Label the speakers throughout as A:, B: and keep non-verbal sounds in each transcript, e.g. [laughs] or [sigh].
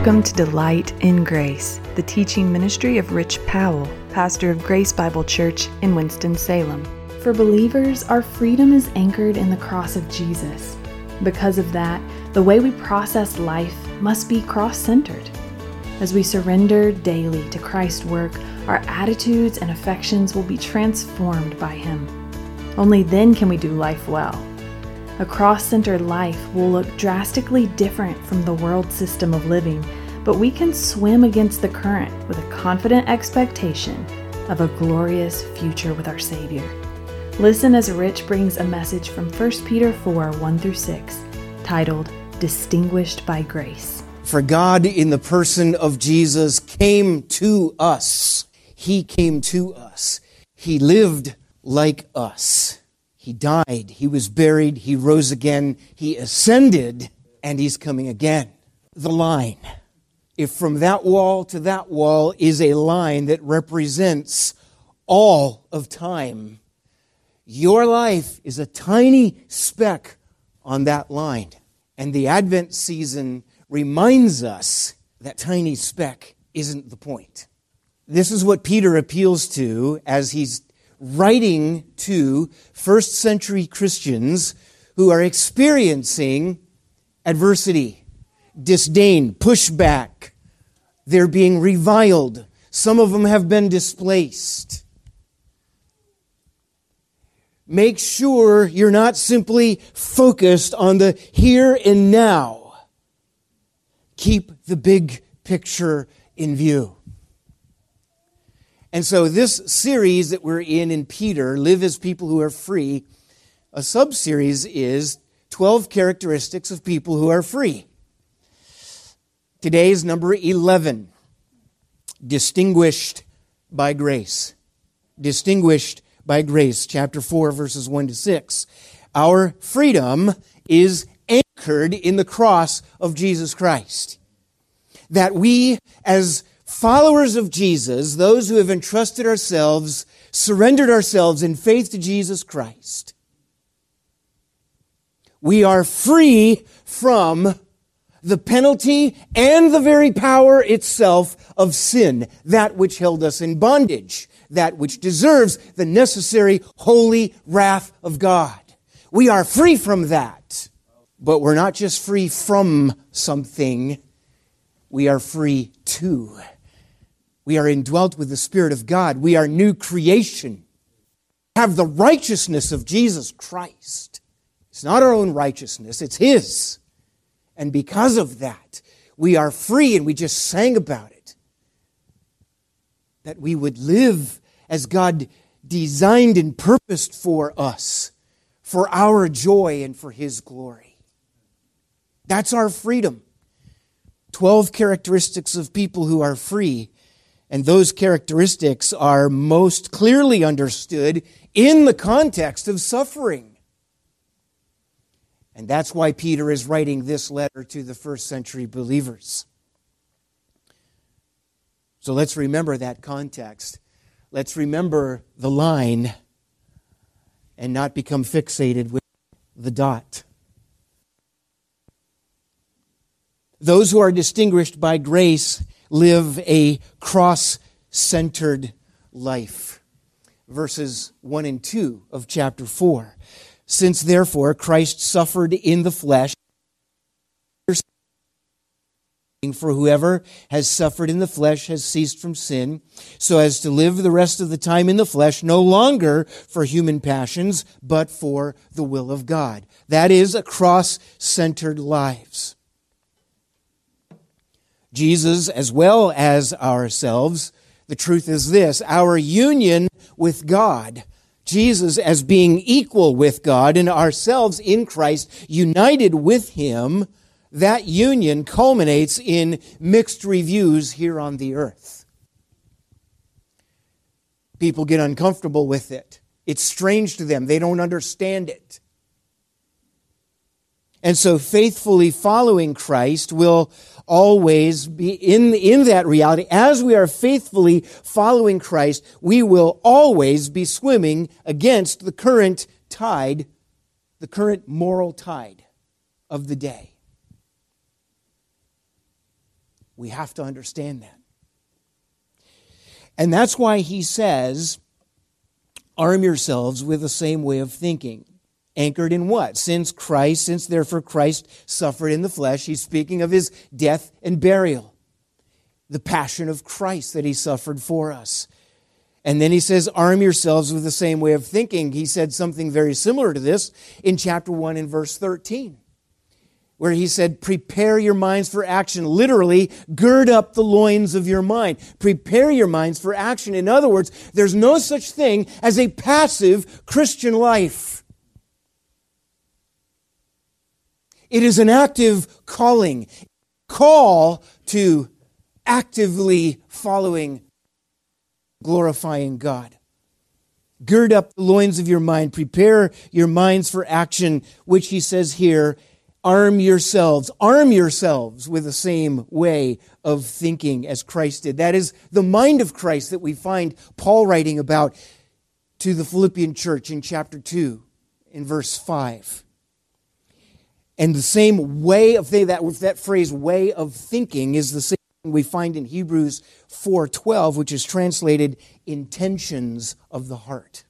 A: Welcome to Delight in Grace, the teaching ministry of Rich Powell, pastor of Grace Bible Church in Winston-Salem. For believers, our freedom is anchored in the cross of Jesus. Because of that, the way we process life must be cross centered. As we surrender daily to Christ's work, our attitudes and affections will be transformed by Him. Only then can we do life well. A cross centered life will look drastically different from the world system of living, but we can swim against the current with a confident expectation of a glorious future with our Savior. Listen as Rich brings a message from 1 Peter 4 1 through 6, titled Distinguished by Grace.
B: For God, in the person of Jesus, came to us. He came to us. He lived like us. He died, he was buried, he rose again, he ascended, and he's coming again. The line. If from that wall to that wall is a line that represents all of time, your life is a tiny speck on that line. And the Advent season reminds us that tiny speck isn't the point. This is what Peter appeals to as he's writing to first century Christians who are experiencing adversity, disdain, pushback. They're being reviled. Some of them have been displaced. Make sure you're not simply focused on the here and now. Keep the big picture in view. And so, this series that we're in in Peter, Live as People Who Are Free, a sub series is 12 characteristics of people who are free. Today is number 11 Distinguished by Grace. Distinguished by Grace, chapter 4, verses 1 to 6. Our freedom is anchored in the cross of Jesus Christ. That we, as followers of Jesus, those who have entrusted ourselves, surrendered ourselves in faith to Jesus Christ, we are free from the penalty and the very power itself of sin, that which held us in bondage, that which deserves the necessary holy wrath of God. We are free from that. But we're not just free from something, we are free to. We are indwelt with the Spirit of God. We are new creation. We Have the righteousness of Jesus Christ. It's not our own righteousness, it's His. And because of that, we are free, and we just sang about it. That we would live as God designed and purposed for us, for our joy and for His glory. That's our freedom. 12 characteristics of people who are free and those characteristics are most clearly understood in the context of suffering. And that's why Peter is writing this letter to the first century believers. So let's remember that context. Let's remember the line and not become fixated with the dot. Those who are distinguished by grace live a cross centered life. Verses 1 and 2 of chapter 4. Since therefore Christ suffered in the flesh, for whoever has suffered in the flesh has ceased from sin, so as to live the rest of the time in the flesh, no longer for human passions, but for the will of God. That is a cross centered lives. Jesus as well as ourselves. The truth is this our union with God, Jesus as being equal with God, and ourselves in Christ, united with Him, that union culminates in mixed reviews here on the earth. People get uncomfortable with it. It's strange to them. They don't understand it. And so faithfully following Christ will always be in, in that reality. As we are faithfully following Christ, we will always be swimming against the current tide, the current moral tide of the day. We have to understand that. And that's why he says, arm yourselves with the same way of thinking. Anchored in what? Since Christ, since therefore Christ suffered in the flesh, he's speaking of his death and burial, the passion of Christ that he suffered for us. And then he says, arm yourselves with the same way of thinking. He said something very similar to this in chapter 1 in verse 13, where he said, prepare your minds for action. Literally, gird up the loins of your mind. Prepare your minds for action. In other words, there's no such thing as a passive Christian life. It is an active calling, call to actively following glorifying God. Gird up the loins of your mind, prepare your minds for action, which he says here, arm yourselves, arm yourselves with the same way of thinking as Christ did. That is the mind of Christ that we find Paul writing about to the Philippian church in chapter 2 in verse 5. And the same way of that, that phrase way of thinking is the same we find in Hebrews 4:12 which is translated intentions of the heart.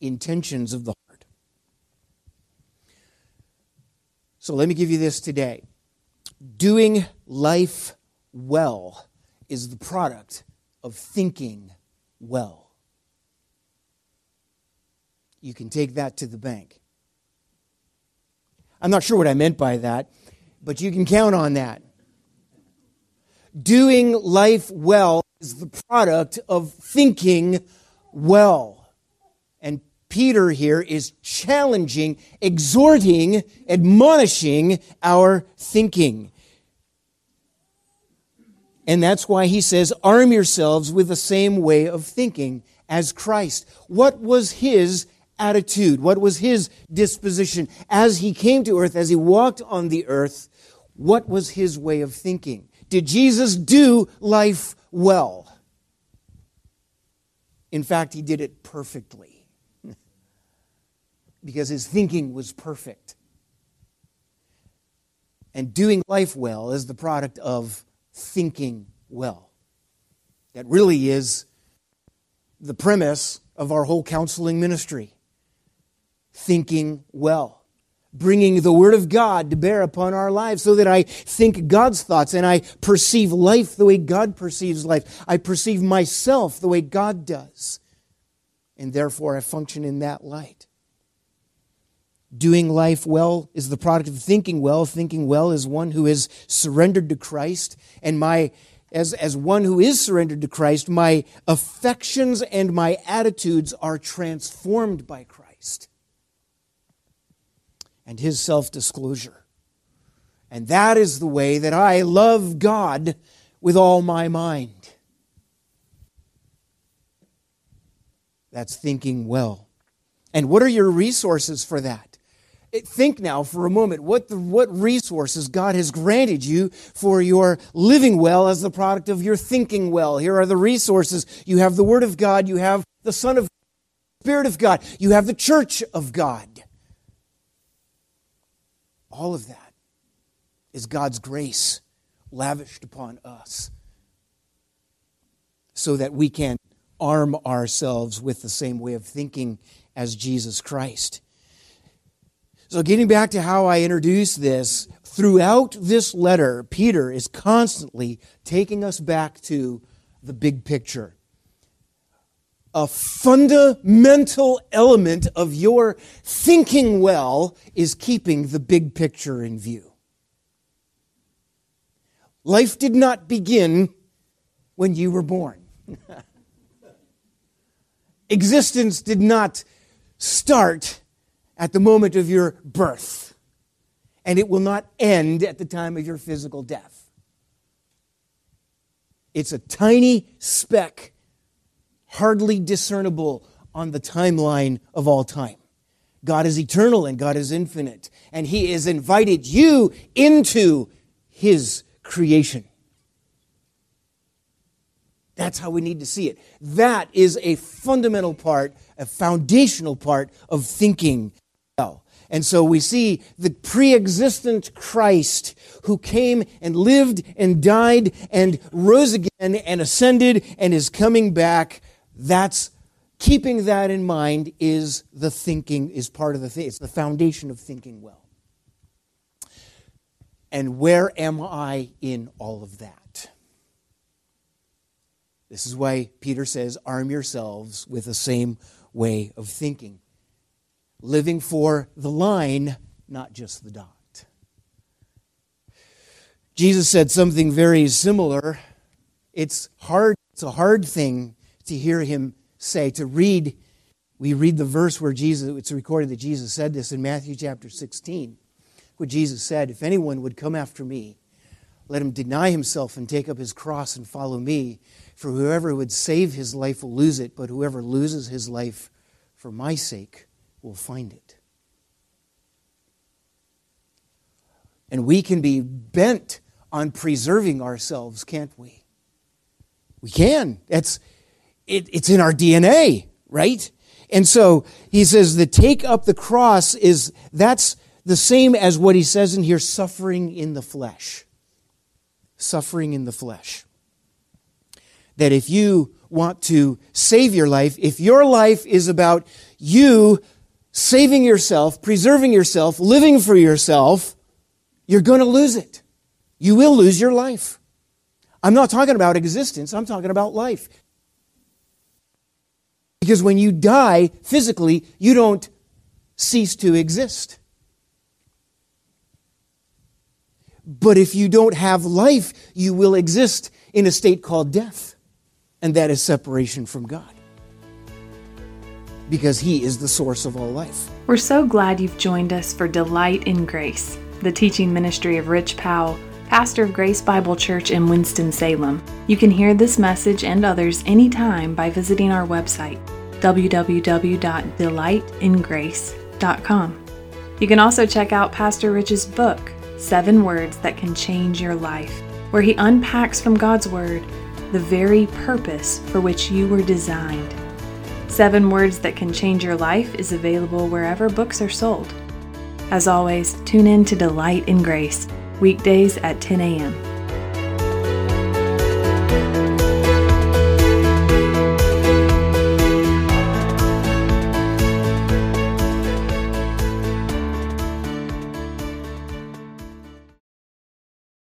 B: Intentions of the heart. So let me give you this today. Doing life well is the product of thinking well. You can take that to the bank i'm not sure what i meant by that but you can count on that doing life well is the product of thinking well. And Peter here is challenging, exhorting, admonishing our thinking. And that's why he says, arm yourselves with the same way of thinking as Christ. What was his attitude? What was his disposition? As he came to earth, as he walked on the earth, what was his way of thinking? Did Jesus do life well? In fact, he did it perfectly [laughs] because his thinking was perfect. And doing life well is the product of thinking well. That really is the premise of our whole counseling ministry. Thinking well bringing the Word of God to bear upon our lives so that I think God's thoughts and I perceive life the way God perceives life. I perceive myself the way God does. And therefore, I function in that light. Doing life well is the product of thinking well. Thinking well is one who is surrendered to Christ. And my, as, as one who is surrendered to Christ, my affections and my attitudes are transformed by Christ and his self disclosure. And that is the way that I love God with all my mind. That's thinking well. And what are your resources for that? Eh, think now for a moment what, the, what resources God has granted you for your living well as the product of your thinking well. Here are the resources. You have the Word of God, you have the Son of Spirit of God, you have the church of God. All of that is God's grace lavished upon us so that we can arm ourselves with the same way of thinking as Jesus Christ. So, getting back to how I introduced this, throughout this letter, Peter is constantly taking us back to the big picture a fundamental element of your thinking well is keeping the big picture in view. Life did not begin when you were born. [laughs] Existence did not start at the moment of your birth, and it will not end at the time of your physical death. It's a tiny speck hardly discernible on the timeline of all time. God is eternal and God is infinite, and He has invited you into His creation. That's how we need to see it. That is a fundamental part, a foundational part of thinking well. And so we see the pre-existent Christ who came and lived and died and rose again and ascended and is coming back. That's keeping that in mind is the thinking, is part of the thing. It's the foundation of thinking well. And where am I in all of that? This is why Peter says, arm yourselves with the same way of thinking. Living for the line, not just the dot. Jesus said something very similar. It's hard, it's a hard thing to hear him say, to read. We read the verse where Jesus, it's recorded that Jesus said this in Matthew chapter 16, where Jesus said, If anyone would come after me, let him deny himself and take up his cross and follow me. For whoever would save his life will lose it, but whoever loses his life for my sake will find it. And we can be bent on preserving ourselves, can't we? We can. That's, it, it's in our DNA, right? And so he says the take up the cross is, that's the same as what he says in here, suffering in the flesh. Suffering in the flesh. That if you want to save your life, if your life is about you saving yourself, preserving yourself, living for yourself, you're going to lose it. You will lose your life. I'm not talking about existence, I'm talking about life. Because when you die physically, you don't cease to exist. But if you don't have life, you will exist in a state called death. And that is separation from God. Because He is the source of all life.
A: We're so glad you've joined us for Delight in Grace, the teaching ministry of Rich Powell pastor of Grace Bible Church in Winston-Salem. You can hear this message and others anytime by visiting our website, www.delightingrace.com. You can also check out Pastor Rich's book, Seven Words That Can Change Your Life, where he unpacks from God's Word the very purpose for which you were designed. Seven Words That Can Change Your Life is available wherever books are sold. As always, tune in to Delight in Grace weekdays at 10 a.m.